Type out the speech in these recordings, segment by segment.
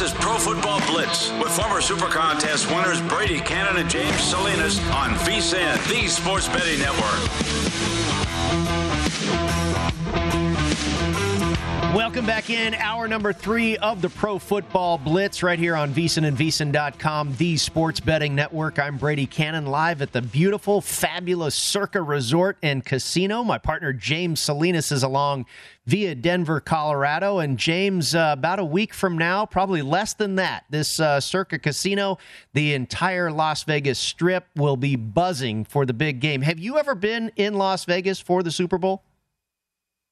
This is Pro Football Blitz with former Super Contest winners Brady Cannon and James Salinas on VSIN, the Sports Betting Network. Welcome back in hour number three of the Pro Football Blitz right here on VSIN and VSIN.com, the sports betting network. I'm Brady Cannon live at the beautiful, fabulous Circa Resort and Casino. My partner James Salinas is along via Denver, Colorado. And James, uh, about a week from now, probably less than that, this uh, Circa Casino, the entire Las Vegas Strip will be buzzing for the big game. Have you ever been in Las Vegas for the Super Bowl?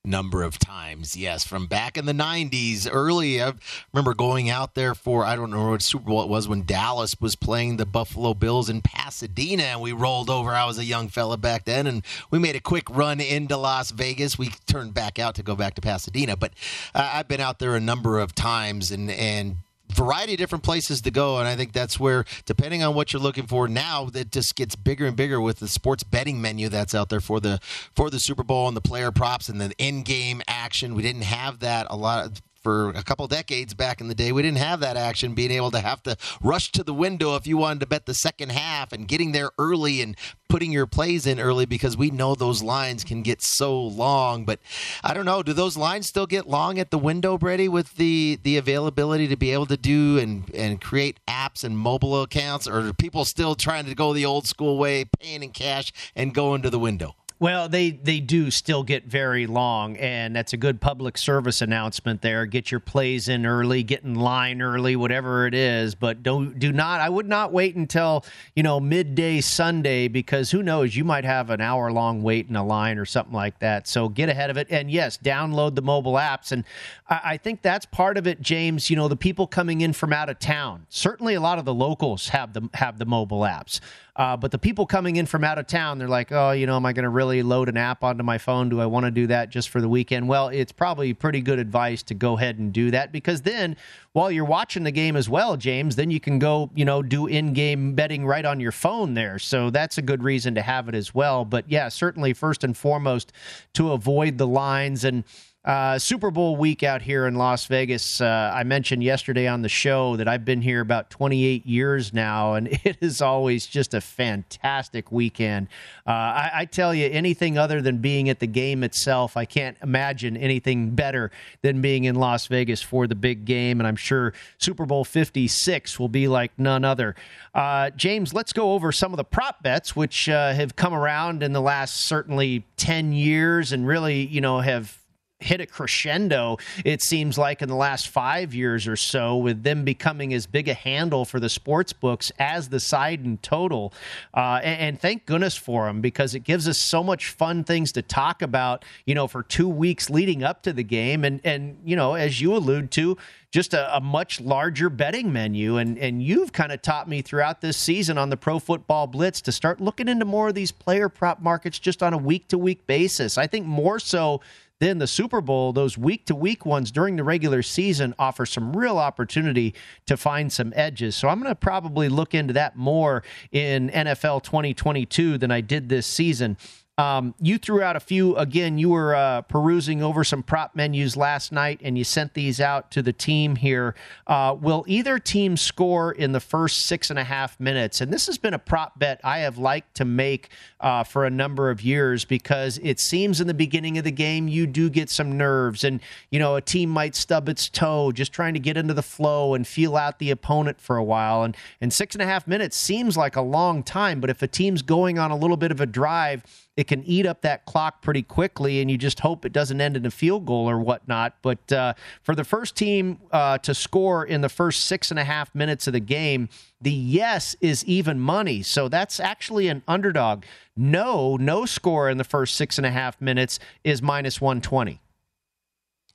Number of times. Yes, from back in the 90s, early. I remember going out there for, I don't know what Super Bowl it was when Dallas was playing the Buffalo Bills in Pasadena, and we rolled over. I was a young fella back then, and we made a quick run into Las Vegas. We turned back out to go back to Pasadena, but uh, I've been out there a number of times and, and variety of different places to go and i think that's where depending on what you're looking for now that just gets bigger and bigger with the sports betting menu that's out there for the for the super bowl and the player props and the in-game action. We didn't have that a lot for a couple decades back in the day. We didn't have that action, being able to have to rush to the window if you wanted to bet the second half and getting there early and putting your plays in early because we know those lines can get so long. But I don't know, do those lines still get long at the window, Brady, with the the availability to be able to do and and create apps and mobile accounts, or are people still trying to go the old school way, paying in cash and going to the window? Well, they they do still get very long, and that's a good public service announcement there. Get your plays in early, get in line early, whatever it is. But don't do not. I would not wait until you know midday Sunday because who knows? You might have an hour long wait in a line or something like that. So get ahead of it, and yes, download the mobile apps. And I, I think that's part of it, James. You know, the people coming in from out of town. Certainly, a lot of the locals have the have the mobile apps. Uh, but the people coming in from out of town, they're like, oh, you know, am I going to really load an app onto my phone? Do I want to do that just for the weekend? Well, it's probably pretty good advice to go ahead and do that because then while you're watching the game as well, James, then you can go, you know, do in game betting right on your phone there. So that's a good reason to have it as well. But yeah, certainly first and foremost to avoid the lines and, uh, Super Bowl week out here in Las Vegas. Uh, I mentioned yesterday on the show that I've been here about 28 years now, and it is always just a fantastic weekend. Uh, I, I, tell you, anything other than being at the game itself, I can't imagine anything better than being in Las Vegas for the big game. And I'm sure Super Bowl 56 will be like none other. Uh, James, let's go over some of the prop bets, which uh, have come around in the last certainly 10 years and really, you know, have hit a crescendo, it seems like, in the last five years or so, with them becoming as big a handle for the sports books as the side in total. Uh, and, and, thank goodness for them because it gives us so much fun things to talk about, you know, for two weeks leading up to the game. And, and you know, as you allude to, just a, a much larger betting menu. And, and you've kind of taught me throughout this season on the Pro Football Blitz to start looking into more of these player prop markets just on a week to week basis. I think more so then the Super Bowl, those week to week ones during the regular season offer some real opportunity to find some edges. So I'm going to probably look into that more in NFL 2022 than I did this season. Um, you threw out a few. Again, you were uh, perusing over some prop menus last night, and you sent these out to the team here. Uh, will either team score in the first six and a half minutes? And this has been a prop bet I have liked to make uh, for a number of years because it seems in the beginning of the game you do get some nerves, and you know a team might stub its toe just trying to get into the flow and feel out the opponent for a while. And and six and a half minutes seems like a long time, but if a team's going on a little bit of a drive it can eat up that clock pretty quickly, and you just hope it doesn't end in a field goal or whatnot. But uh, for the first team uh, to score in the first six and a half minutes of the game, the yes is even money. So that's actually an underdog. No, no score in the first six and a half minutes is minus 120.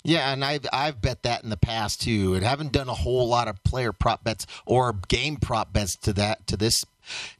Yeah, and I've I've bet that in the past too, and haven't done a whole lot of player prop bets or game prop bets to that to this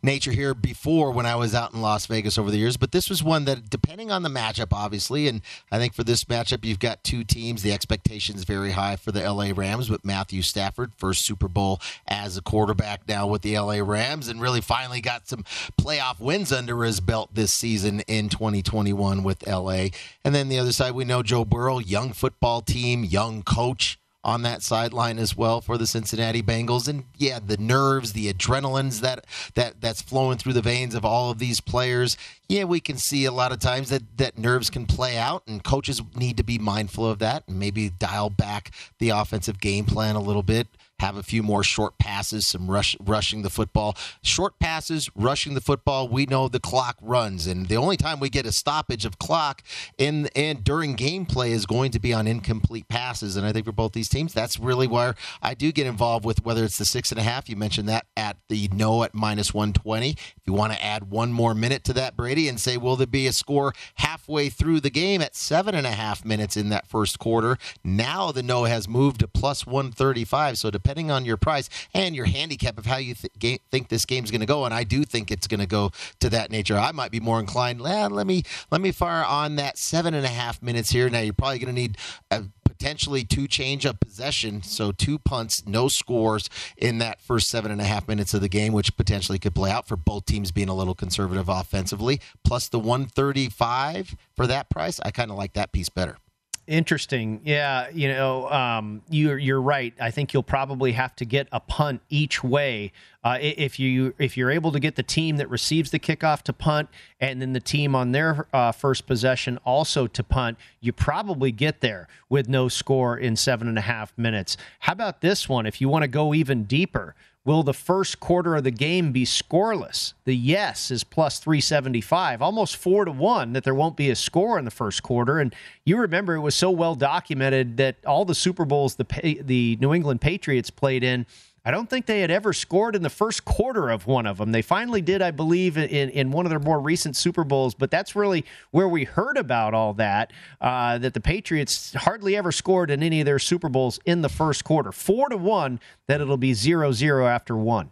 nature here before when I was out in Las Vegas over the years, but this was one that, depending on the matchup, obviously, and I think for this matchup, you've got two teams. The expectation is very high for the LA Rams with Matthew Stafford, first Super Bowl as a quarterback now with the LA Rams, and really finally got some playoff wins under his belt this season in 2021 with LA. And then the other side, we know Joe Burrow, young football team, young coach on that sideline as well for the Cincinnati Bengals. And yeah, the nerves, the adrenalines that that that's flowing through the veins of all of these players. Yeah, we can see a lot of times that that nerves can play out, and coaches need to be mindful of that and maybe dial back the offensive game plan a little bit have a few more short passes, some rush, rushing the football. Short passes, rushing the football. We know the clock runs, and the only time we get a stoppage of clock in and during gameplay is going to be on incomplete passes. And I think for both these teams, that's really where I do get involved with whether it's the six and a half. You mentioned that at the no at minus one twenty. If you want to add one more minute to that, Brady, and say, will there be a score halfway through the game at seven and a half minutes in that first quarter? Now the no has moved to plus one thirty five. So depending depending on your price and your handicap of how you th- think this game's going to go. And I do think it's going to go to that nature. I might be more inclined. Eh, let me let me fire on that seven and a half minutes here. Now you're probably going to need a potentially two change of possession, so two punts, no scores in that first seven and a half minutes of the game, which potentially could play out for both teams being a little conservative offensively. Plus the 135 for that price, I kind of like that piece better. Interesting. Yeah, you know, um, you're you're right. I think you'll probably have to get a punt each way uh, if you if you're able to get the team that receives the kickoff to punt, and then the team on their uh, first possession also to punt. You probably get there with no score in seven and a half minutes. How about this one? If you want to go even deeper, Will the first quarter of the game be scoreless? The yes is plus 375, almost four to one that there won't be a score in the first quarter. And you remember it was so well documented that all the Super Bowls the the New England Patriots played in I don't think they had ever scored in the first quarter of one of them. They finally did, I believe, in, in one of their more recent Super Bowls, but that's really where we heard about all that, uh, that the Patriots hardly ever scored in any of their Super Bowls in the first quarter. Four to one, that it'll be zero zero after one.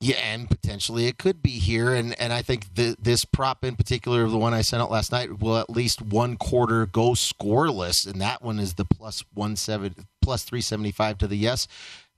Yeah, and potentially it could be here, and and I think the, this prop in particular, the one I sent out last night, will at least one quarter go scoreless, and that one is the plus one seven plus three seventy five to the yes.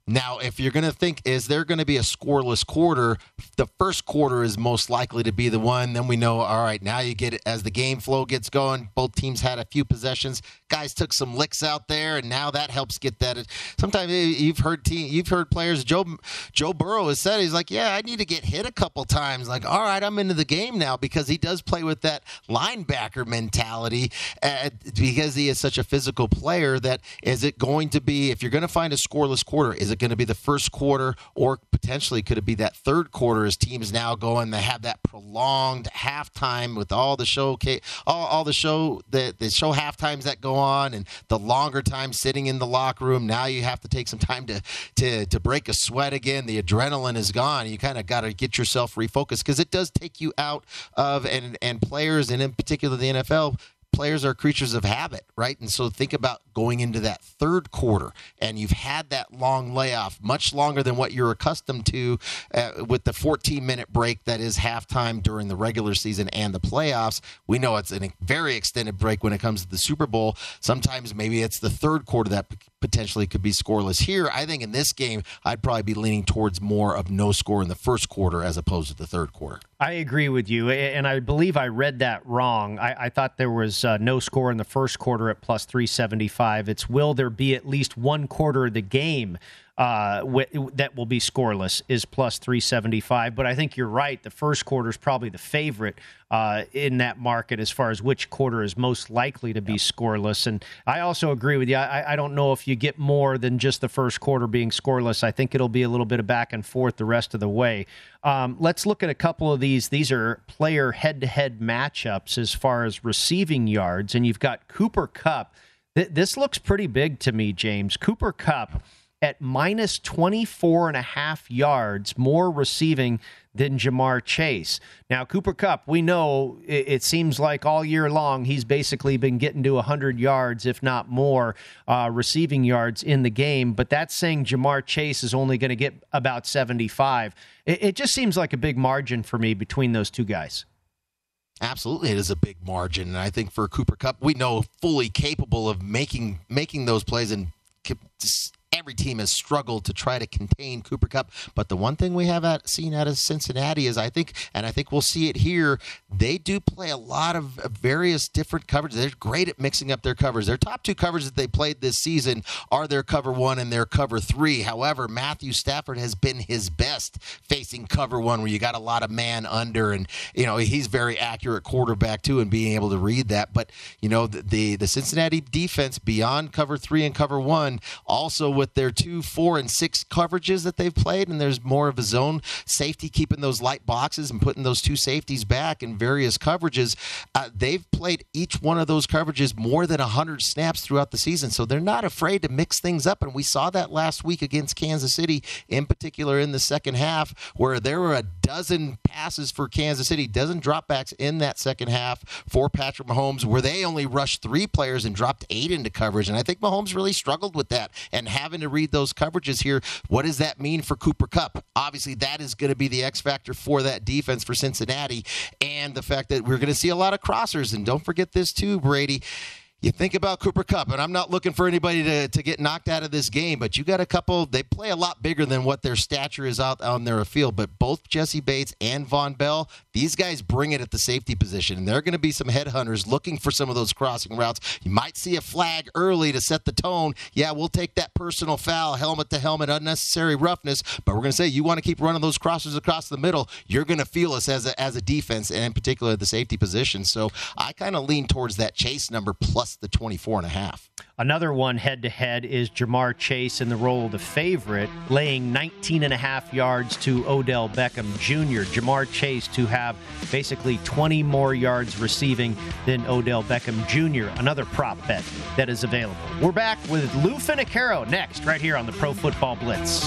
Now, if you're going to think, is there going to be a scoreless quarter? The first quarter is most likely to be the one. Then we know, all right, now you get it as the game flow gets going. Both teams had a few possessions. Guys took some licks out there, and now that helps get that. Sometimes you've heard team, you've heard players. Joe Joe Burrow has said he's like, yeah, I need to get hit a couple times. Like, all right, I'm into the game now because he does play with that linebacker mentality uh, because he is such a physical player. That is it going to be if you're going to find a scoreless quarter? Is it it going to be the first quarter, or potentially could it be that third quarter as teams now go and they have that prolonged halftime with all the show, all, all the show, the, the show half times that go on, and the longer time sitting in the locker room. Now you have to take some time to to to break a sweat again. The adrenaline is gone. You kind of got to get yourself refocused because it does take you out of and and players and in particular the NFL players are creatures of habit, right? And so think about going into that third quarter and you've had that long layoff, much longer than what you're accustomed to uh, with the 14 minute break that is halftime during the regular season and the playoffs. We know it's a very extended break when it comes to the Super Bowl. Sometimes maybe it's the third quarter that potentially could be scoreless. Here, I think in this game, I'd probably be leaning towards more of no score in the first quarter as opposed to the third quarter. I agree with you, and I believe I read that wrong. I, I thought there was uh, no score in the first quarter at plus 375. It's will there be at least one quarter of the game uh, w- that will be scoreless is plus 375. But I think you're right. The first quarter is probably the favorite uh, in that market as far as which quarter is most likely to be yep. scoreless. And I also agree with you. I, I, don't know if you get more than just the first quarter being scoreless. I think it'll be a little bit of back and forth the rest of the way. Um, let's look at a couple of these. These are player head to head matchups as far as receiving yards. And you've got Cooper Kupp. Th- this looks pretty big to me, James. Cooper Kupp at minus 24 and a half yards more receiving than Ja'Marr Chase. Now, Cooper Kupp, we know it, it, seems like all year long he's basically been getting to 100 yards, if not more, uh, receiving yards in the game. But that's saying Ja'Marr Chase is only going to get about 75. It, it just seems like a big margin for me between those two guys. Absolutely, it is a big margin, and I think for Cooper Kupp, we know fully capable of making making those plays and every team has struggled to try to contain Cooper Kupp. But the one thing we have at, seen out of Cincinnati is I think, and I think we'll see it here, they do play a lot of various different coverages. They're great at mixing up their covers. Their top two covers that they played this season are their cover one and their cover three. However, Matthew Stafford has been his best facing cover one, where you got a lot of man under, and you know he's very accurate quarterback too, and being able to read that. But you know the the, the Cincinnati defense beyond cover three and cover one also with their two, four, and six coverages that they've played, and there's more of a zone safety, keeping those light boxes and putting those two safeties back in various coverages. Uh, they've played each one of those coverages more than 100 snaps throughout the season, so they're not afraid to mix things up. And we saw that last week against Kansas City, in particular in the second half, where there were a dozen passes for Kansas City, dozen dropbacks in that second half for Patrick Mahomes, where they only rushed three players and dropped eight into coverage. And I think Mahomes really struggled with that and having to read those coverages here. What does that mean for Cooper Kupp? Obviously, that is going to be the X factor for that defense for Cincinnati, and the fact that we're going to see a lot of crossers. And don't forget this too, Brady you think about Cooper Kupp, and I'm not looking for anybody to, to get knocked out of this game, but you got a couple. They play a lot bigger than what their stature is out on their field. But both Jessie Bates and Vonn Bell, these guys bring it at the safety position, and there are going to be some headhunters looking for some of those crossing routes. You might see a flag early to set the tone. Yeah, we'll take that personal foul, helmet to helmet, unnecessary roughness, but we're going to say you want to keep running those crossers across the middle. You're going to feel us as a, as a defense, and in particular the safety position. So I kind of lean towards that chase number plus plus the 24 and a half. Another one head to head is Ja'Marr Chase in the role of the favorite, laying 19 and a half yards to Odell Beckham Jr. Ja'Marr Chase to have basically 20 more yards receiving than Odell Beckham Jr. Another prop bet that is available. We're back with Lou Finocchiaro next, right here on the Pro Football Blitz.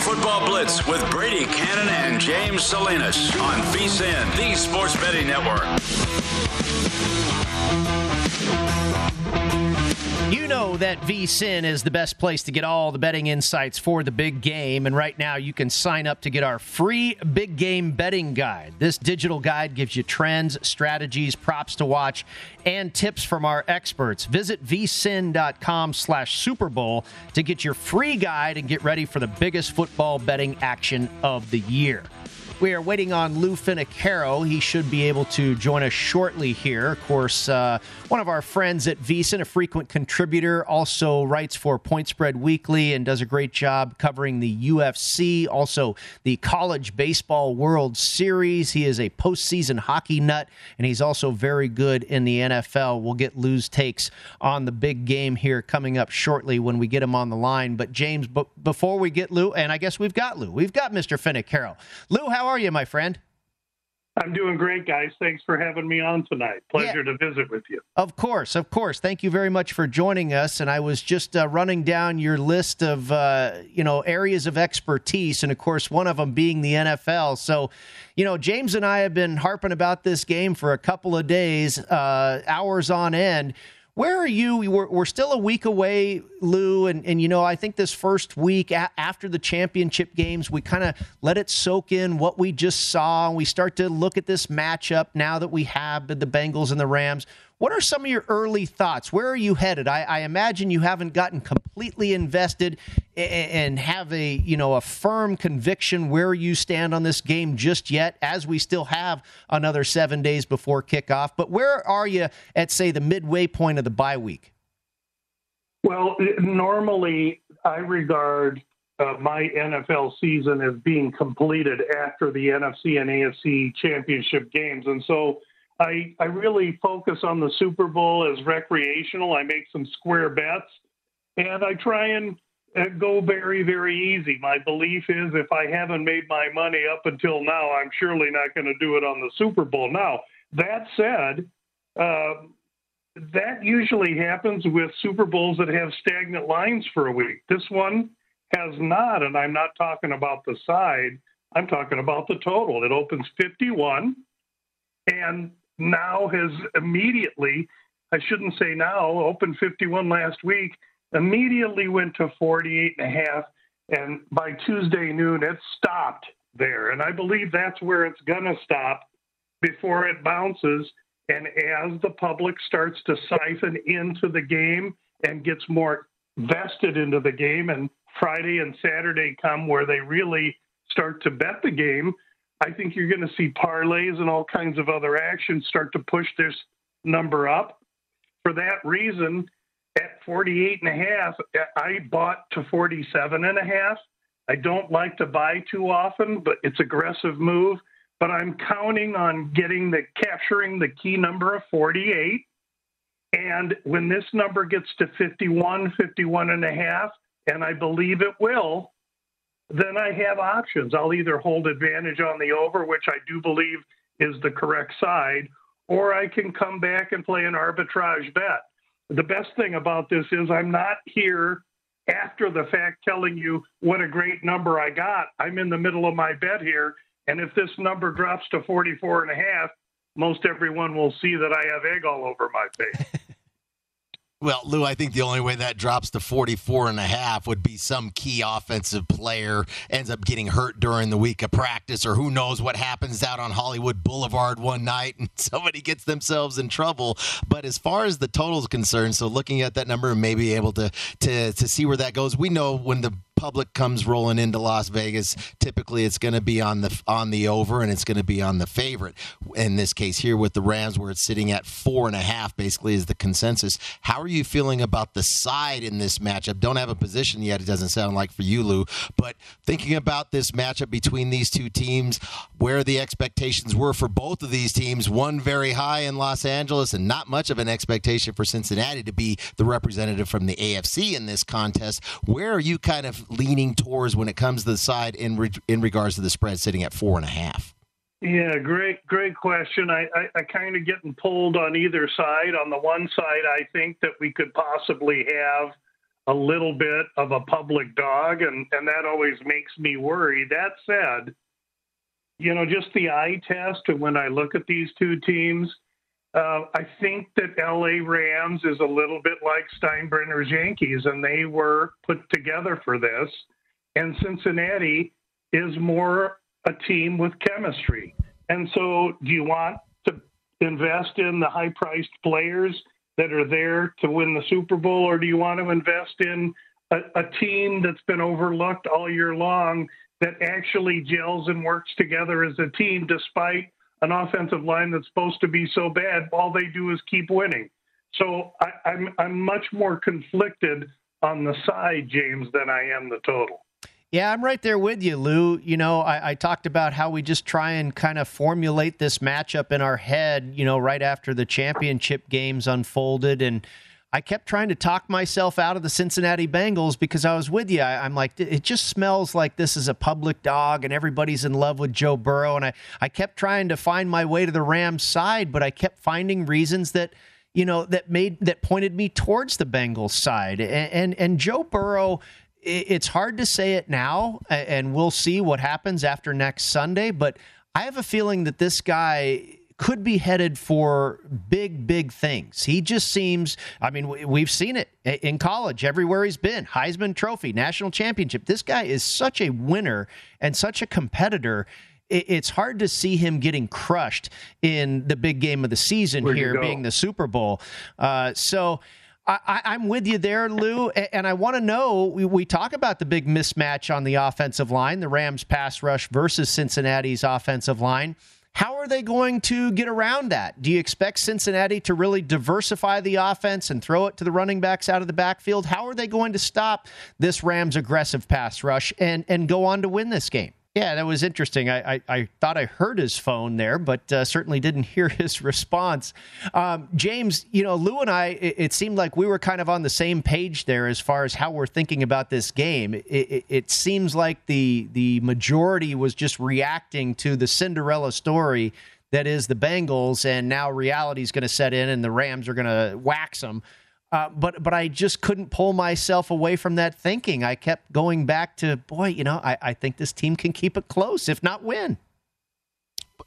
Football Blitz with Brady Cannon and James Salinas on VSIN, the Sports Betting Network. You know that VSIN is the best place to get all the betting insights for the big game. And right now, you can sign up to get our free big game betting guide. This digital guide gives you trends, strategies, props to watch, and tips from our experts. Visit vsin.com slash Super Bowl to get your free guide and get ready for the biggest football betting action of the year. We are waiting on Lou Finocchiaro. He should be able to join us shortly here. Of course, uh, one of our friends at VSIN, a frequent contributor, also writes for Point Spread Weekly and does a great job covering the UFC, also the College Baseball World Series. He is a postseason hockey nut, and he's also very good in the NFL. We'll get Lou's takes on the big game here coming up shortly when we get him on the line. But, James, b- before we get Lou, and I guess we've got Lou, we've got Mr. Finocchiaro. Lou, how are you, my friend? I'm doing great, guys. Thanks for having me on tonight. Pleasure yeah. to visit with you. Of course, of course. Thank you very much for joining us. And I was just uh, running down your list of uh, you know areas of expertise, and of course, one of them being the NFL. So, you know, James and I have been harping about this game for a couple of days, uh, hours on end. Where are you? We're, we're still a week away, Lou, and, and you know I think this first week a- after the championship games, we kind of let it soak in what we just saw, and we start to look at this matchup now that we have the Bengals and the Rams. What are some of your early thoughts? Where are you headed? I, I imagine you haven't gotten completely invested and have a you know a firm conviction where you stand on this game just yet, as we still have another seven days before kickoff. But where are you at say the midway point of the bye week? Well, normally I regard uh, my NFL season as being completed after the NFC and AFC championship games, and so I, I really focus on the Super Bowl as recreational. I make some square bets, and I try and uh, go very, very easy. My belief is if I haven't made my money up until now, I'm surely not going to do it on the Super Bowl. Now, that said, uh, that usually happens with Super Bowls that have stagnant lines for a week. This one has not, and I'm not talking about the side. I'm talking about the total. It opens 51, and now has immediately, I shouldn't say now, opened 51 last week, immediately went to 48 and a half. And by Tuesday noon, it stopped there. And I believe that's where it's going to stop before it bounces. And as the public starts to siphon into the game and gets more vested into the game, and Friday and Saturday come where they really start to bet the game, I think you're going to see parlays and all kinds of other actions start to push this number up. For that reason, at 48 and a half, I bought to 47 and a half. I don't like to buy too often, but it's aggressive move. But I'm counting on getting the capturing the key number of 48. And when this number gets to 51, 51 and a half, and I believe it will, then I have options. I'll either hold advantage on the over, which I do believe is the correct side, or I can come back and play an arbitrage bet. The best thing about this is I'm not here after the fact telling you what a great number I got. I'm in the middle of my bet here. And if this number drops to 44 and a half, most everyone will see that I have egg all over my face. Well, Lou, I think the only way that drops to 44 and a half would be some key offensive player ends up getting hurt during the week of practice, or who knows what happens out on Hollywood Boulevard one night and somebody gets themselves in trouble. But as far as the total is concerned, so looking at that number and maybe able to to to see where that goes, we know when the public comes rolling into Las Vegas, typically it's going to be on the on the over and it's going to be on the favorite. In this case here with the Rams, where it's sitting at four and a half, basically is the consensus. How are you feeling about the side in this matchup? Don't have a position yet. It doesn't sound like for you, Lou. But thinking about this matchup between these two teams, where the expectations were for both of these teams, one very high in Los Angeles and not much of an expectation for Cincinnati to be the representative from the AFC in this contest. Where are you kind of leaning towards when it comes to the side in re- in regards to the spread sitting at four and a half? Yeah, great, great question. I, I, I kind of getting pulled on either side. On the one side, I think that we could possibly have a little bit of a public dog, and, and that always makes me worry. That said, you know, just the eye test, and when I look at these two teams, uh, I think that LA Rams is a little bit like Steinbrenner's Yankees, and they were put together for this. And Cincinnati is more a team with chemistry. And so, do you want to invest in the high priced players that are there to win the Super Bowl, or do you want to invest in a, a team that's been overlooked all year long that actually gels and works together as a team despite an offensive line that's supposed to be so bad, all they do is keep winning. So I, I'm I'm much more conflicted on the side, James, than I am the total. Yeah, I'm right there with you, Lou. You know, I, I, talked about how we just try and kind of formulate this matchup in our head, you know, right after the championship games unfolded. And I kept trying to talk myself out of the Cincinnati Bengals because I was with you. I, am like, it just smells like this is a public dog and everybody's in love with Joe Burrow. And I, I kept trying to find my way to the Rams side, but I kept finding reasons that, you know, that made that pointed me towards the Bengals side. And and, and Joe Burrow, it's hard to say it now, and we'll see what happens after next Sunday, but I have a feeling that this guy could be headed for big, big things. He just seems, I mean, we've seen it in college, everywhere he's been Heisman Trophy, national championship. This guy is such a winner and such a competitor. It's hard to see him getting crushed in the big game of the season Where'd here, being the Super Bowl. Uh, so, I, am with you there, Lou. And I want to know we, we, talk about the big mismatch on the offensive line, the Rams pass rush versus Cincinnati's offensive line. How are they going to get around that? Do you expect Cincinnati to really diversify the offense and throw it to the running backs out of the backfield? How are they going to stop this Rams aggressive pass rush and, and go on to win this game? Yeah, that was interesting. I, I, I, thought I heard his phone there, but uh, certainly didn't hear his response. Um, James, you know, Lou and I, it, it, seemed like we were kind of on the same page there as far as how we're thinking about this game. It, it, it seems like the the majority was just reacting to the Cinderella story that is the Bengals, and now reality is going to set in, and the Rams are going to wax them. Uh, but but I just couldn't pull myself away from that thinking. I kept going back to, boy, you know, I, I think this team can keep it close, if not win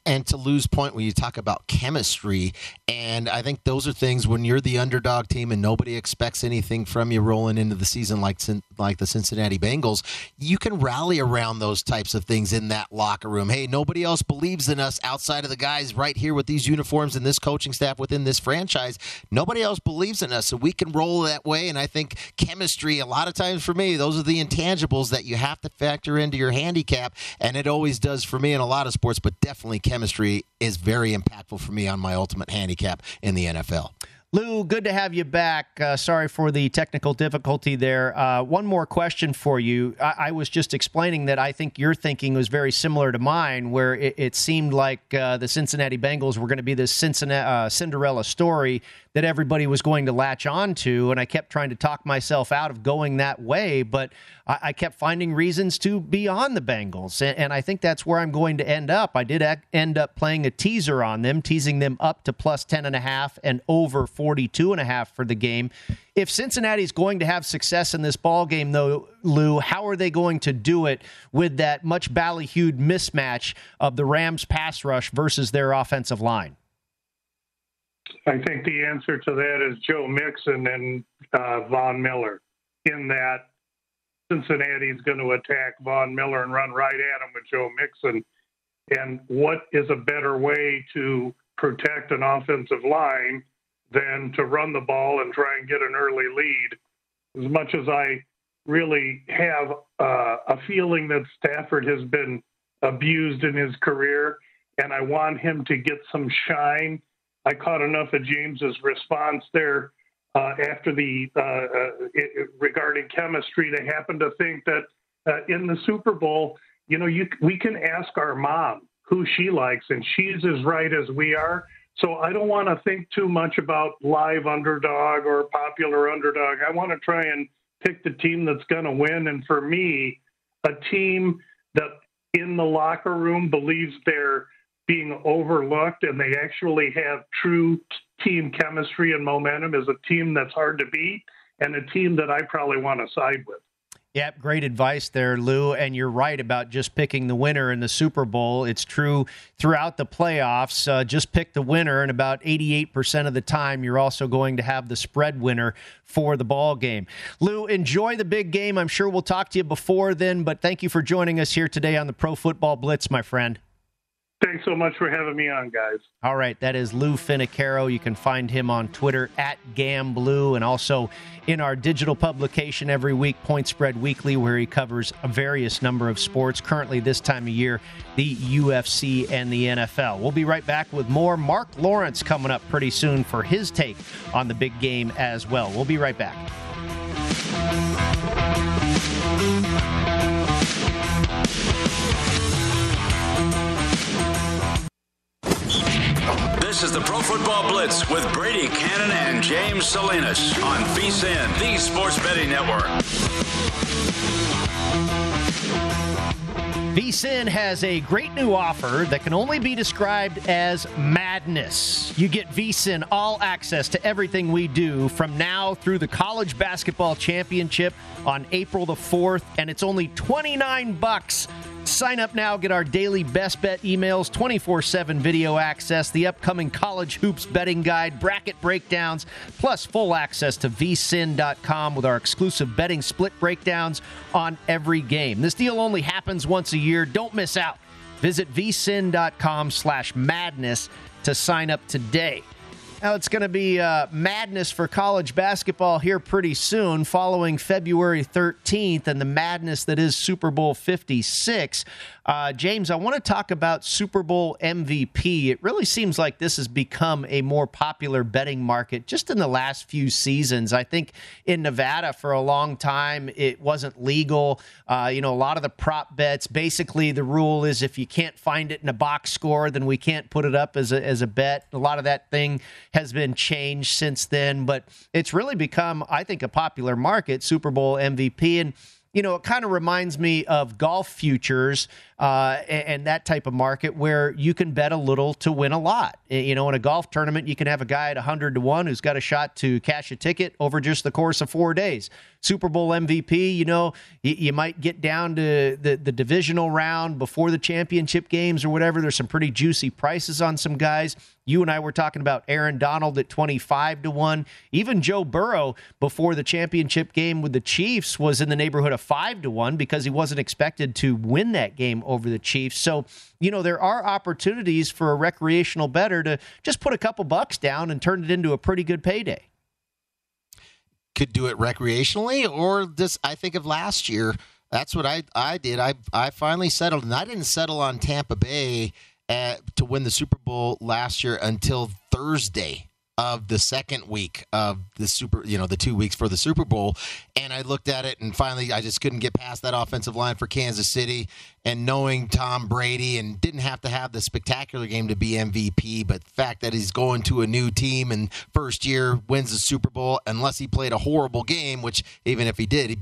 and to Lou's point when you talk about chemistry and i think those are things when you're the underdog team and nobody expects anything from you rolling into the season like like the cincinnati bengals you can rally around those types of things in that locker room. Hey nobody else believes in us outside of the guys right here with these uniforms and this coaching staff within this franchise. Nobody else believes in us so we can roll that way. And i think chemistry a lot of times for me those are the intangibles that you have to factor into your handicap. And it always does for me in a lot of sports but definitely chemistry is very impactful for me on my ultimate handicap in the NFL. Lou, good to have you back. Uh, sorry for the technical difficulty there. Uh, one more question for you. I-, I, was just explaining that I think your thinking was very similar to mine, where it, it seemed like uh, the Cincinnati Bengals were going to be this Cincinnati, uh, Cinderella story that everybody was going to latch on to. And I kept trying to talk myself out of going that way, but I, I kept finding reasons to be on the Bengals. And, and, I think that's where I'm going to end up. I did end up playing a teaser on them, teasing them up to plus 10.5 and a half and over 42.5 for the game. If Cincinnati's going to have success in this ball game, though, Lou, how are they going to do it with that much ballyhooed mismatch of the Rams pass rush versus their offensive line? I think the answer to that is Joe Mixon and uh, Von Miller. In that Cincinnati is going to attack Von Miller and run right at him with Joe Mixon. And what is a better way to protect an offensive line than to run the ball and try and get an early lead? As much as I really have uh, a feeling that Stafford has been abused in his career, and I want him to get some shine I caught enough of James's response there uh, after the uh, uh, it, regarding chemistry to happen to think that uh, in the Super Bowl, you know, you we can ask our mom who she likes, and she's as right as we are. So I don't want to think too much about live underdog or popular underdog. I want to try and pick the team that's going to win. And for me, a team that in the locker room believes they're being overlooked and they actually have true team chemistry and momentum is a team that's hard to beat and a team that I probably want to side with. Yep, great advice there, Lou. And you're right about just picking the winner in the Super Bowl. It's true throughout the playoffs. Uh, just pick the winner, and about 88% of the time, you're also going to have the spread winner for the ball game. Lou, enjoy the big game. I'm sure we'll talk to you before then, but thank you for joining us here today on the Pro Football Blitz, my friend. Thanks so much for having me on, guys. All right, that is Lou Finocchiaro. You can find him on Twitter at GamBlue and also in our digital publication every week, Point Spread Weekly, where he covers a various number of sports. Currently, this time of year, the UFC and the NFL. We'll be right back with more. Mark Lawrence coming up pretty soon for his take on the big game as well. We'll be right back. This is the Pro Football Blitz with Brady Cannon and James Salinas on VSIN, the Sports Betting Network. VSIN has a great new offer that can only be described as madness. You get VSIN all access to everything we do from now through the college basketball championship on April the 4th, and it's only 29 bucks Sign up now, get our daily best bet emails, 24 7 video access, the upcoming college hoops betting guide, bracket breakdowns, plus full access to vsin.com with our exclusive betting split breakdowns on every game. This deal only happens once a year. Don't miss out. Visit vsin.com slash madness to sign up today. Now, it's going to be uh, madness for college basketball here pretty soon, following February 13th and the madness that is Super Bowl 56. Uh, James, I want to talk about Super Bowl MVP. It really seems like this has become a more popular betting market just in the last few seasons. I think in Nevada for a long time it wasn't legal. Uh, you know, a lot of the prop bets, basically the rule is if you can't find it in a box score, then we can't put it up as a, as a bet. A lot of that thing has been changed since then, but it's really become, I think, a popular market, Super Bowl MVP. And you know, it kind of reminds me of golf futures uh, and, and, that type of market where you can bet a little to win a lot. You know, in a golf tournament, you can have a guy at 100 to 1 who's got a shot to cash a ticket over just the course of four days. Super Bowl MVP, you know, you, you might get down to the, the divisional round before the championship games or whatever. There's some pretty juicy prices on some guys. You and I were talking about Aaron Donald at 25 to 1. Even Joe Burrow before the championship game with the Chiefs was in the neighborhood of 5 to 1 because he wasn't expected to win that game over the Chiefs. So, you know, there are opportunities for a recreational better to just put a couple bucks down and turn it into a pretty good payday. Could do it recreationally, or this. I think of last year. That's what I I did. I I finally settled, and I didn't settle on Tampa Bay at, to win the Super Bowl last year until Thursday of the second week of the super you know the two weeks for the super bowl and i looked at it and finally i just couldn't get past that offensive line for kansas city and knowing Tom Brady and didn't have to have the spectacular game to be MVP, but the fact that he's going to a new team and first year wins the Super Bowl, unless he played a horrible game, which even if he did, he,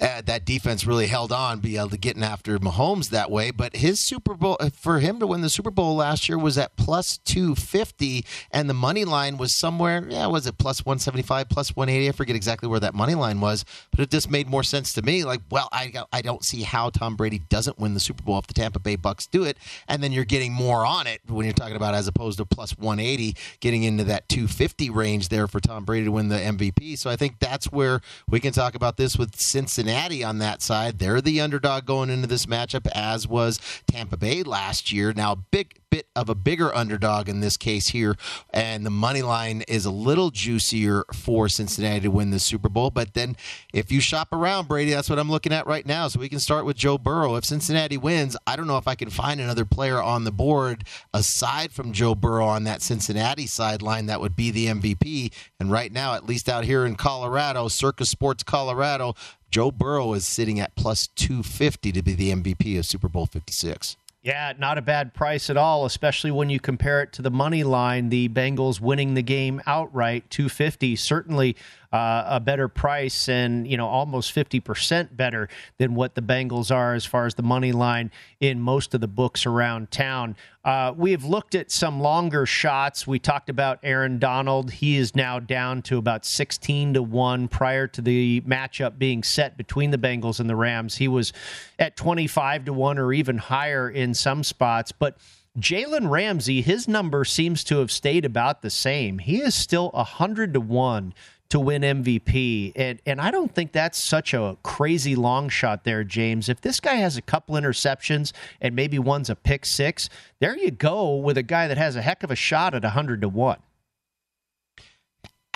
uh, that defense really held on, be able to getting after Mahomes that way. But his Super Bowl uh, for him to win the Super Bowl last year was at plus two fifty, and the money line was somewhere, yeah, was it plus one seventy five, plus one eighty? I forget exactly where that money line was, but it just made more sense to me. Like, well, I I don't see how Tom Brady doesn't win the Super Bowl if the Tampa Bay Bucks do it, and then you're getting more on it when you're talking about as opposed to plus 180, getting into that 250 range there for Tom Brady to win the MVP. So I think that's where we can talk about this with Cincinnati on that side. They're the underdog going into this matchup, as was Tampa Bay last year. Now, big bit of a bigger underdog in this case here, and the money line is a little juicier for Cincinnati to win the Super Bowl. But then, if you shop around, Brady, that's what I'm looking at right now. So we can start with Joe Burrow. If Cincinnati wins, I don't know if I can find another player on the board aside from Joe Burrow on that Cincinnati sideline that would be the MVP. And right now, at least out here in Colorado, Circa Sports Colorado, Joe Burrow is sitting at plus 250 to be the MVP of Super Bowl 56. Yeah, not a bad price at all, especially when you compare it to the money line. The Bengals winning the game outright, 250. Certainly uh, a better price and you know almost 50% better than what the Bengals are as far as the money line in most of the books around town. Uh, we have looked at some longer shots. We talked about Aaron Donald. He is now down to about 16 to 1 prior to the matchup being set between the Bengals and the Rams. He was at 25 to 1 or even higher in some spots. But Jalen Ramsey, his number seems to have stayed about the same. He is still 100 to 1 to win MVP. And and I don't think that's such a crazy long shot there, James. If this guy has a couple interceptions and maybe one's a pick six, there you go with a guy that has a heck of a shot at 100 to 1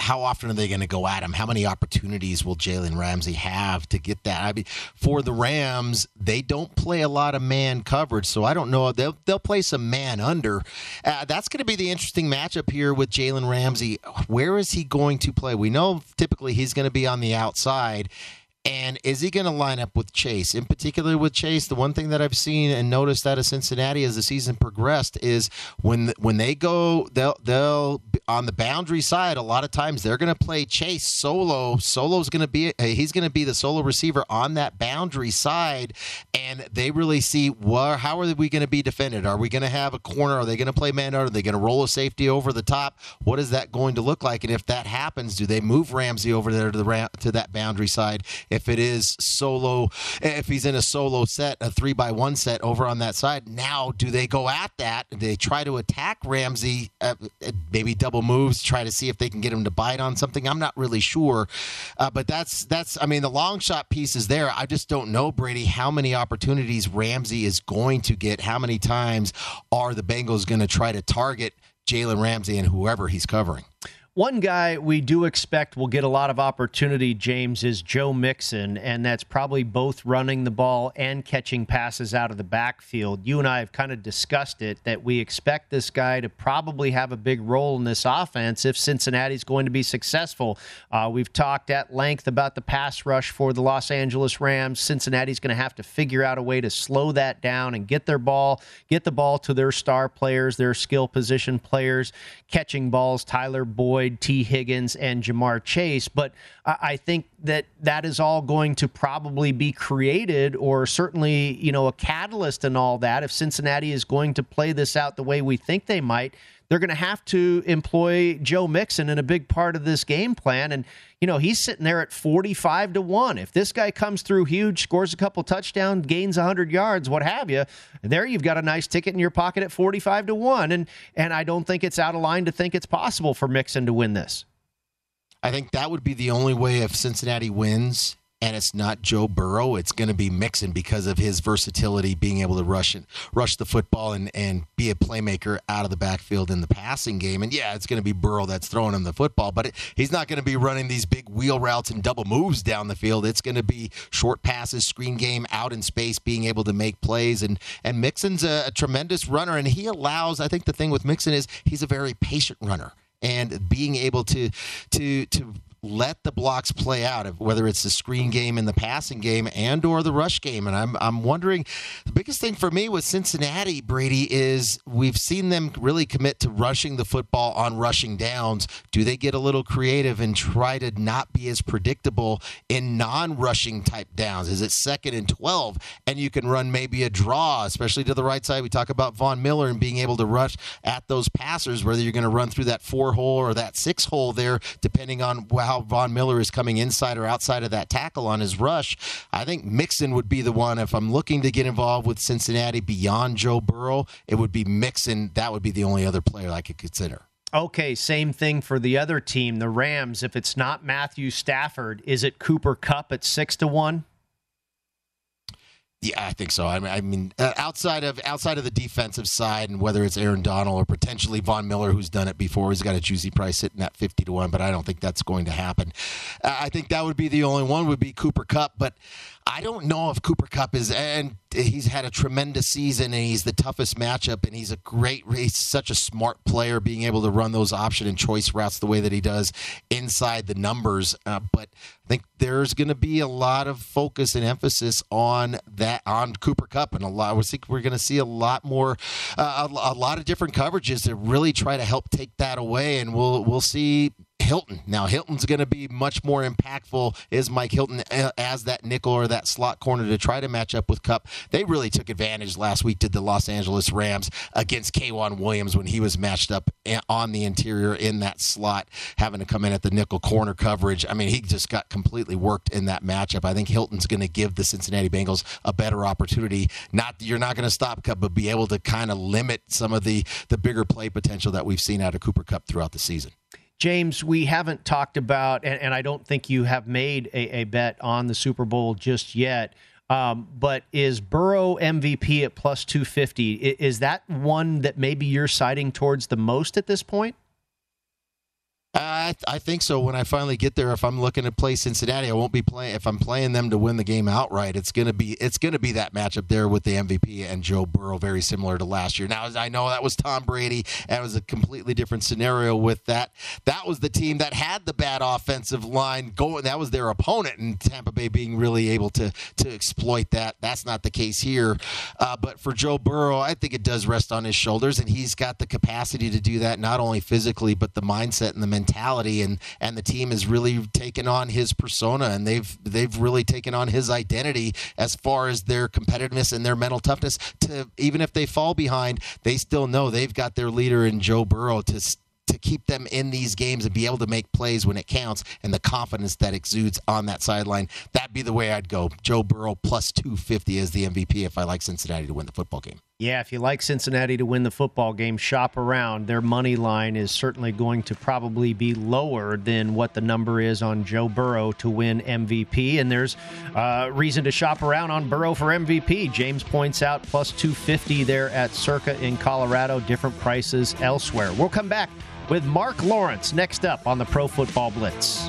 how often are they going to go at him? How many opportunities will Jalen Ramsey have to get that? I mean, for the Rams, they don't play a lot of man coverage, so I don't know. They'll they'll play some man under. Uh, that's going to be the interesting matchup here with Jalen Ramsey. Where is he going to play? We know typically he's going to be on the outside. And is he going to line up with Chase? In particular, with Chase, the one thing that I've seen and noticed out of Cincinnati as the season progressed is when when they go, they'll they'll on the boundary side. A lot of times they're going to play Chase solo. Solo's going to be uh, he's going to be the solo receiver on that boundary side, and they really see well, how are we going to be defended? Are we going to have a corner? Are they going to play man Are they going to roll a safety over the top? What is that going to look like? And if that happens, do they move Ramsey over there to the to that boundary side? If it is solo, if he's in a solo set, a three by one set over on that side. Now, do they go at that? They try to attack Ramsey, uh, maybe double moves, try to see if they can get him to bite on something. I'm not really sure, uh, but that's that's. I mean, the long shot piece is there. I just don't know, Brady, how many opportunities Ramsey is going to get. How many times are the Bengals going to try to target Jalen Ramsey and whoever he's covering? One guy we do expect will get a lot of opportunity, James, is Joe Mixon, and that's probably both running the ball and catching passes out of the backfield. You and I have kind of discussed it that we expect this guy to probably have a big role in this offense if Cincinnati's going to be successful. Uh, we've talked at length about the pass rush for the Los Angeles Rams. Cincinnati's going to have to figure out a way to slow that down and get their ball, get the ball to their star players, their skill position players, catching balls. Tyler Boyd. Boyd, Tee Higgins, and Ja'Marr Chase. But I think that that is all going to probably be created, or certainly, you know, a catalyst and all that. If Cincinnati is going to play this out the way we think they might, they're going to have to employ Joe Mixon in a big part of this game plan. And, you know, he's sitting there at 45 to 1. If this guy comes through huge, scores a couple touchdowns, gains 100 yards, what have you, there you've got a nice ticket in your pocket at 45 to 1. And, and I don't think it's out of line to think it's possible for Mixon to win this. I think that would be the only way if Cincinnati wins and it's not Joe Burrow, it's going to be Mixon because of his versatility, being able to rush and rush the football and, and be a playmaker out of the backfield in the passing game. And yeah, it's going to be Burrow that's throwing him the football, but it, he's not going to be running these big wheel routes and double moves down the field. It's going to be short passes, screen game, out in space, being able to make plays. And and Mixon's a, a tremendous runner, and he allows. I think the thing with Mixon is he's a very patient runner and being able to to to let the blocks play out, whether it's the screen game and the passing game and or the rush game. And I'm I'm wondering, the biggest thing for me with Cincinnati, Brady, is we've seen them really commit to rushing the football on rushing downs. Do they get a little creative and try to not be as predictable in non-rushing type downs? Is it second and 12 and you can run maybe a draw, especially to the right side? We talk about Von Miller and being able to rush at those passers, whether you're going to run through that four hole or that six hole there, depending on how how Von Miller is coming inside or outside of that tackle on his rush. I think Mixon would be the one. If I'm looking to get involved with Cincinnati beyond Joe Burrow, it would be Mixon. That would be the only other player I could consider. Okay, same thing for the other team, the Rams. If it's not Matthew Stafford, is it Cooper Kupp at six to one? Yeah, I think so. I mean, I mean, uh, outside of outside of the defensive side, and whether it's Aaron Donald or potentially Von Miller, who's done it before, he's got a juicy price sitting at fifty to one. But I don't think that's going to happen. Uh, I think that would be the only one would be Cooper Kupp, But I don't know if Cooper Kupp is, and he's had a tremendous season, and he's the toughest matchup, and he's a great, he's such a smart player, being able to run those option and choice routes the way that he does inside the numbers. Uh, but I think there's going to be a lot of focus and emphasis on that on Cooper Kupp, and a lot. I think we're going to see a lot more, uh, a, a lot of different coverages to really try to help take that away, and we'll we'll see Hilton. Now, Hilton's going to be much more impactful. Is Mike Hilton uh, as that nickel or that slot corner to try to match up with Kupp. They really took advantage last week. Did the Los Angeles Rams against K'Waun Williams when he was matched up on the interior in that slot, having to come in at the nickel corner coverage. I mean, he just got completely worked in that matchup. I think Hilton's going to give the Cincinnati Bengals a better opportunity. Not you're not going to stop Kupp, but be able to kind of limit some of the the bigger play potential that we've seen out of Cooper Kupp throughout the season. James, we haven't talked about, and, and I don't think you have made a, a, bet on the Super Bowl just yet. Um, but is Burrow MVP at plus 250? Is that one that maybe you're citing towards the most at this point? I, I think so. When I finally get there, if I'm looking to play Cincinnati, I won't be playing. If I'm playing them to win the game outright, it's gonna be it's gonna be that matchup there with the MVP and Joe Burrow, very similar to last year. Now I know that was Tom Brady, and it was a completely different scenario with that. That was the team that had the bad offensive line going. That was their opponent, and Tampa Bay being really able to to exploit that. That's not the case here. Uh, but for Joe Burrow, I think it does rest on his shoulders, and he's got the capacity to do that not only physically but the mindset and the mentality mentality and and the team has really taken on his persona and they've they've really taken on his identity as far as their competitiveness and their mental toughness to even if they fall behind they still know they've got their leader in Joe Burrow to to keep them in these games and be able to make plays when it counts and the confidence that exudes on that sideline. That'd be the way I'd go. Joe Burrow plus 250 as the MVP if I like Cincinnati to win the football game. Yeah, if you like Cincinnati to win the football game, shop around. Their money line is certainly going to probably be lower than what the number is on Joe Burrow to win MVP. And there's uh, reason to shop around on Burrow for MVP. James points out plus 250 there at Circa in Colorado, different prices elsewhere. We'll come back with Marc Lawrence next up on the Pro Football Blitz.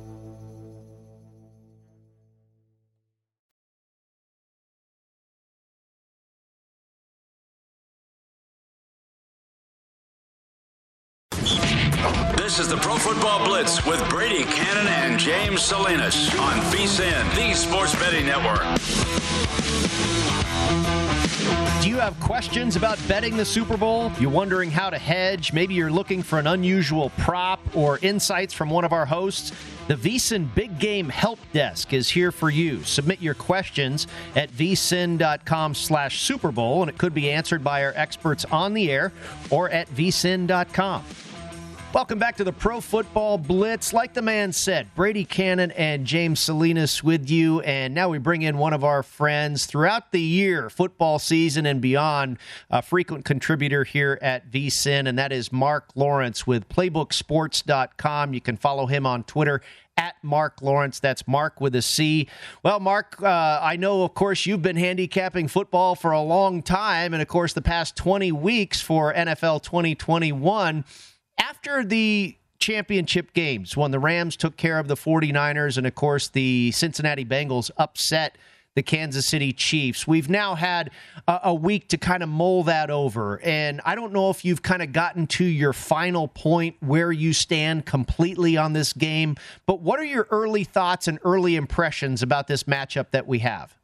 Football Blitz with Brady Kannon and James Salinas on VSIN, the Sports Betting Network. Do you have questions about betting the Super Bowl? You're wondering how to hedge? Maybe you're looking for an unusual prop or insights from one of our hosts? The VSIN Big Game Help Desk is here for you. Submit your questions at vsin.com slash Super Bowl, and it could be answered by our experts on the air or at vsin.com. Welcome back to the Pro Football Blitz. Like the man said, Brady Kannon and James Salinas with you. And now we bring in one of our friends throughout the year, football season and beyond, a frequent contributor here at VSIN, and that is Marc Lawrence with PlaybookSports.com. You can follow him on Twitter at Marc Lawrence. That's Mark with a C. Well, Marc, uh, I know, of course, you've been handicapping football for a long time, and of course, the past 20 weeks for NFL 2021 after the championship games, when the Rams took care of the 49ers and, of course, the Cincinnati Bengals upset the Kansas City Chiefs. We've now had a, a, week to kind of mull that over. And I don't know if you've kind of gotten to your final point where you stand completely on this game, but what are your early thoughts and early impressions about this matchup that we have?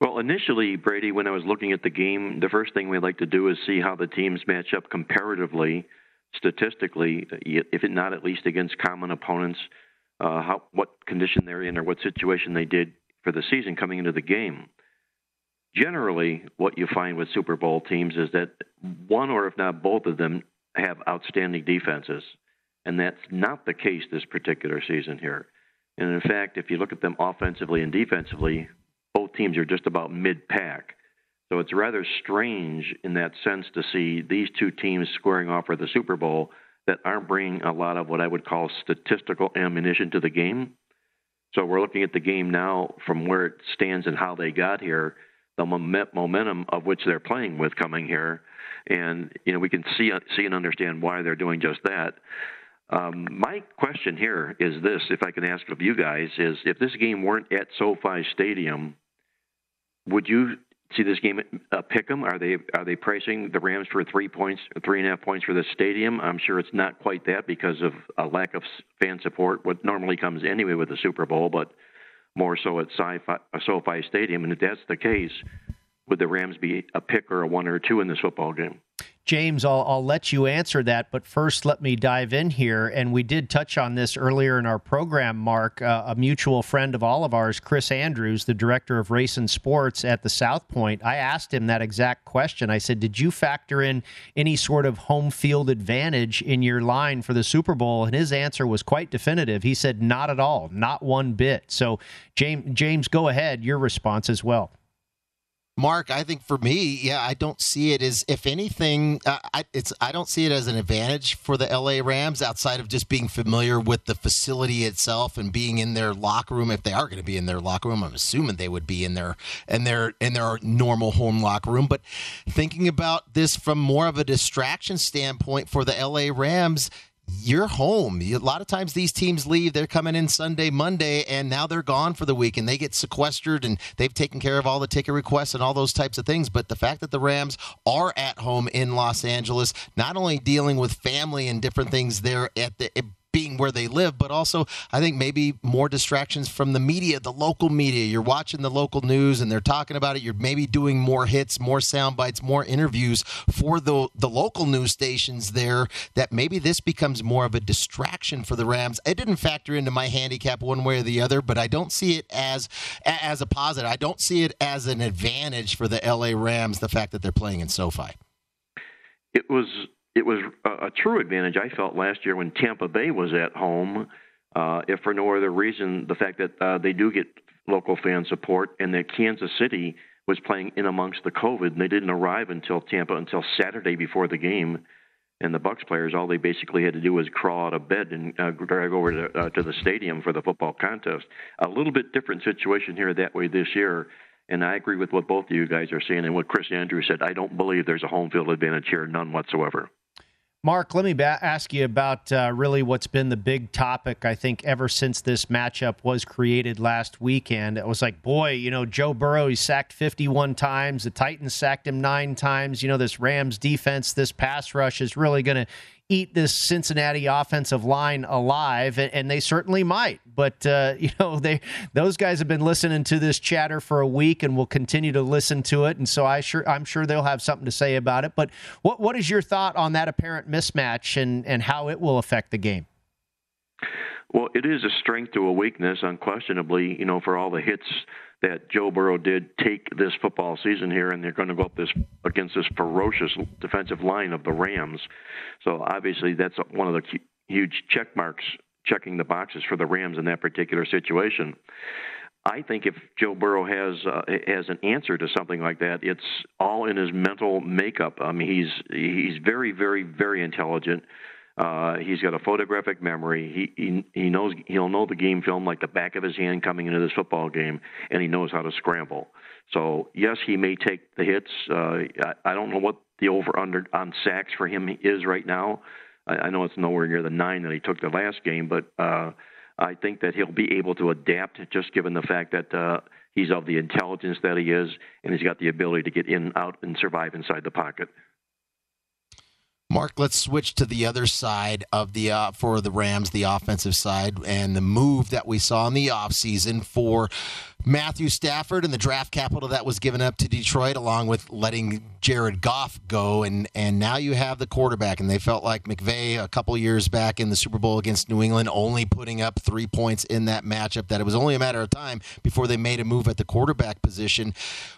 Well, initially, Brady, when I was looking at the game, the first thing we like to do is see how the teams match up comparatively, statistically, if not at least against common opponents, uh, how what condition they're in or what situation they did for the season coming into the game. generally, what you find with Super Bowl teams is that one or if not both of them have outstanding defenses. And that's not the case this particular season here. And in fact, if you look at them offensively and defensively, teams are just about mid pack. So it's rather strange in that sense to see these two teams squaring off for the Super Bowl that aren't bringing a lot of what I would call statistical ammunition to the game. So we're looking at the game now from where it stands and how they got here, the momentum of which they're playing with coming here, and you know we can see see and understand why they're doing just that. Um, my question here is this: if I can ask of you guys, is if this game weren't at SoFi Stadium, would you see this game uh, pick them? Are they are they pricing the Rams for three points, three and a half points for the stadium? I'm sure it's not quite that because of a lack of fan support. What normally comes anyway with the Super Bowl, but more so at SoFi, SoFi Stadium. And if that's the case, would the Rams be a pick or a one or two in this football game? James, I'll, I'll let you answer that, but first let me dive in here. And we did touch on this earlier in our program, Marc. Uh, a mutual friend of all of ours, Chris Andrews, the director of race and sports at the South Point, I asked him that exact question. I said, Did you factor in any sort of home field advantage in your line for the Super Bowl? And his answer was quite definitive. He said, Not at all, not one bit. So, James, James go ahead, your response as well. Marc, I think for me, yeah, I don't see it as, if anything, uh, I, it's I don't see it as an advantage for the LA Rams outside of just being familiar with the facility itself and being in their locker room. If they are going to be in their locker room, I'm assuming they would be in their in their in their normal home locker room. But thinking about this from more of a distraction standpoint for the LA Rams, you're home. A lot of times these teams leave, they're coming in Sunday, Monday, and now they're gone for the week and they get sequestered and they've taken care of all the ticket requests and all those types of things. But the fact that the Rams are at home in Los Angeles, not only dealing with family and different things there at the being where they live, but also I think maybe more distractions from the media, the local media. You're watching the local news and they're talking about it. You're maybe doing more hits, more sound bites, more interviews for the the local news stations there. That maybe this becomes more of a distraction for the Rams. It didn't factor into my handicap one way or the other, but I don't see it as as a positive. I don't see it as an advantage for the LA Rams. The fact that they're playing in SoFi. It was it was a, a true advantage I felt last year when Tampa Bay was at home. Uh, if for no other reason, the fact that uh, they do get local fan support and that Kansas City was playing in amongst the COVID and they didn't arrive until Tampa until Saturday before the game. And the Bucks players, all they basically had to do was crawl out of bed and uh, drive over to, uh, to the stadium for the football contest. A little bit different situation here that way this year. And I agree with what both of you guys are saying and what Chris Andrews said. I don't believe there's a home field advantage here, none whatsoever. Marc, let me ba- ask you about uh, really what's been the big topic, I think, ever since this matchup was created last weekend. It was like, boy, you know, Joe Burrow, he sacked 51 times. The Titans sacked him nine times. You know, this Rams defense, this pass rush is really going to eat this Cincinnati offensive line alive, and, and they certainly might. But uh, you know, they those guys have been listening to this chatter for a week, and will continue to listen to it. And so I sure I'm sure they'll have something to say about it. But what what is your thought on that apparent mismatch and and how it will affect the game? Well, it is a strength to a weakness, unquestionably. You know, for all the hits that Joe Burrow did take this football season here, and they're going to go up this against this ferocious defensive line of the Rams. So obviously, that's one of the huge check marks checking the boxes for the Rams in that particular situation. I think if Joe Burrow has uh, has an answer to something like that, it's all in his mental makeup. I mean, he's he's very, very, very intelligent. Uh, he's got a photographic memory. He, he he knows he'll know the game film like the back of his hand coming into this football game, and he knows how to scramble. So yes, he may take the hits. Uh, I, I don't know what the over under on sacks for him is right now. I, I know it's nowhere near the nine that he took the last game, but uh, I think that he'll be able to adapt just given the fact that uh, he's of the intelligence that he is, and he's got the ability to get in, out, and survive inside the pocket. Marc, let's switch to the other side of the uh, for the Rams, the offensive side, and the move that we saw in the offseason for Matthew Stafford and the draft capital that was given up to Detroit, along with letting Jared Goff go, and and now you have the quarterback, and they felt like McVay a couple years back in the Super Bowl against New England, only putting up three points in that matchup. That it was only a matter of time before they made a move at the quarterback position.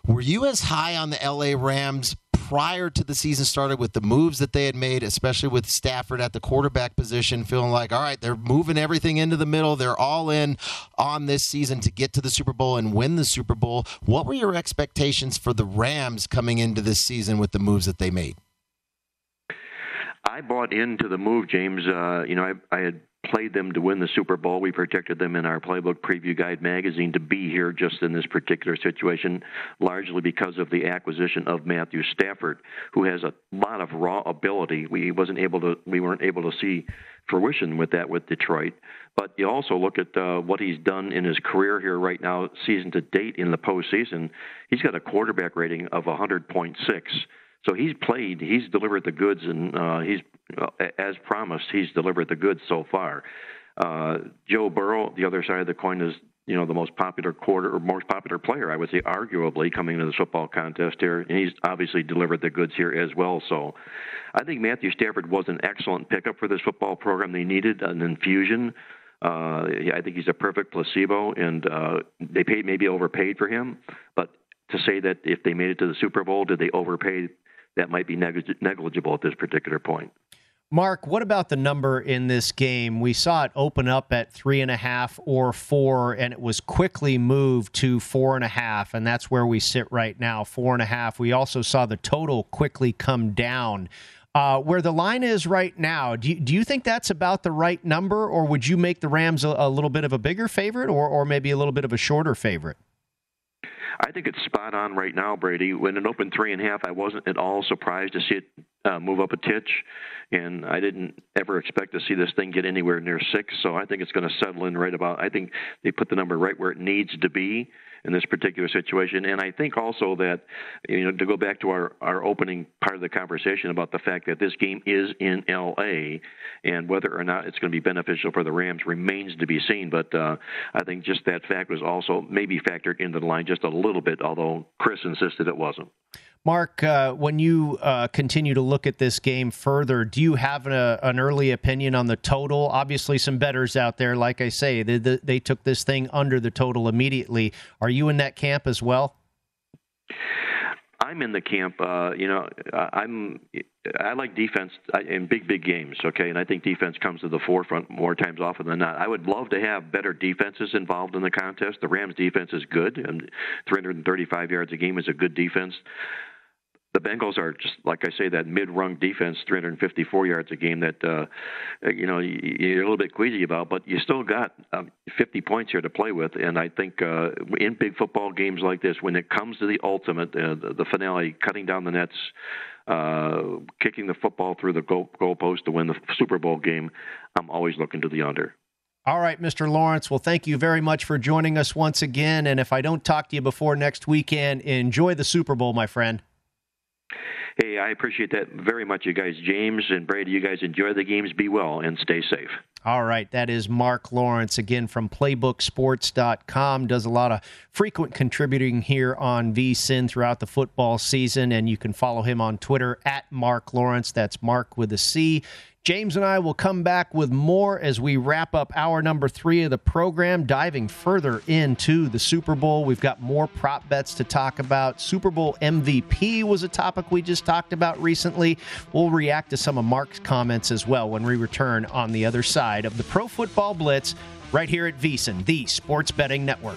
Were you as high on the LA Rams prior to the season started with the moves that they had made, especially with Stafford at the quarterback position, feeling like, all right, they're moving everything into the middle. They're all in on this season to get to the Super Bowl and win the Super Bowl. What were your expectations for the Rams coming into this season with the moves that they made? I bought into the move, James. Uh, you know, I, I had played them to win the Super Bowl. We protected them in our Playbook Preview Guide magazine to be here just in this particular situation, largely because of the acquisition of Matthew Stafford, who has a lot of raw ability. We wasn't able to, we weren't able to see fruition with that with Detroit. But you also look at uh, what he's done in his career here right now, season to date in the postseason. He's got a quarterback rating of 100.6. So he's played, he's delivered the goods, and uh, he's, uh, as promised, he's delivered the goods so far. Uh, Joe Burrow, the other side of the coin, is you know the most popular quarter or most popular player, I would say, arguably coming into the football contest here, and he's obviously delivered the goods here as well. So, I think Matthew Stafford was an excellent pickup for this football program. They needed an infusion. Uh, I think he's a perfect placebo, and uh, they paid maybe overpaid for him. But to say that if they made it to the Super Bowl, did they overpay? That might be negligible at this particular point. Marc, what about the number in this game? We saw it open up at three and a half or four, and it was quickly moved to four and a half, and that's where we sit right now, four and a half. We also saw the total quickly come down. Uh, where the line is right now, do you, do you think that's about the right number, or would you make the Rams a, a little bit of a bigger favorite, or, or maybe a little bit of a shorter favorite? I think it's spot on right now, Brady. When it opened three and a half, I wasn't at all surprised to see it uh, move up a titch, and I didn't ever expect to see this thing get anywhere near six. So I think it's going to settle in right about. I think they put the number right where it needs to be in this particular situation. And I think also that, you know, to go back to our, our opening part of the conversation about the fact that this game is in L.A. and whether or not it's going to be beneficial for the Rams remains to be seen. But uh, I think just that fact was also maybe factored into the line just a little bit, although Chris insisted it wasn't. Marc, uh, when you uh, continue to look at this game further, do you have a, an early opinion on the total? Obviously, some betters out there, like I say, they, they took this thing under the total immediately. Are you in that camp as well? I'm in the camp. Uh, you know, I'm. I like defense in big, big games. Okay, and I think defense comes to the forefront more times often than not. I would love to have better defenses involved in the contest. The Rams' defense is good, and 335 yards a game is a good defense the Bengals are just like I say that mid-rung defense, 354 yards a game that uh, you know you're a little bit queasy about, but you still got um, 50 points here to play with, and I think uh, in big football games like this, when it comes to the ultimate, uh, the, the finale, cutting down the nets. Uh, kicking the football through the goal, goalpost to win the Super Bowl game, I'm always looking to the under. All right, Mr. Lawrence. Well, thank you very much for joining us once again. And if I don't talk to you before next weekend, enjoy the Super Bowl, my friend. Hey, I appreciate that very much, you guys. James and Brady, you guys enjoy the games. Be well and stay safe. All right. That is Marc Lawrence, again from playbooksports.com. Does a lot of frequent contributing here on VSIN throughout the football season. And you can follow him on Twitter at Marc Lawrence. That's Mark with a C. James and I will come back with more as we wrap up hour number three of the program, diving further into the Super Bowl. We've got more prop bets to talk about. Super Bowl MVP was a topic we just talked about recently. We'll react to some of Marc's comments as well when we return on the other side of the Pro Football Blitz right here at VSIN, the Sports Betting Network.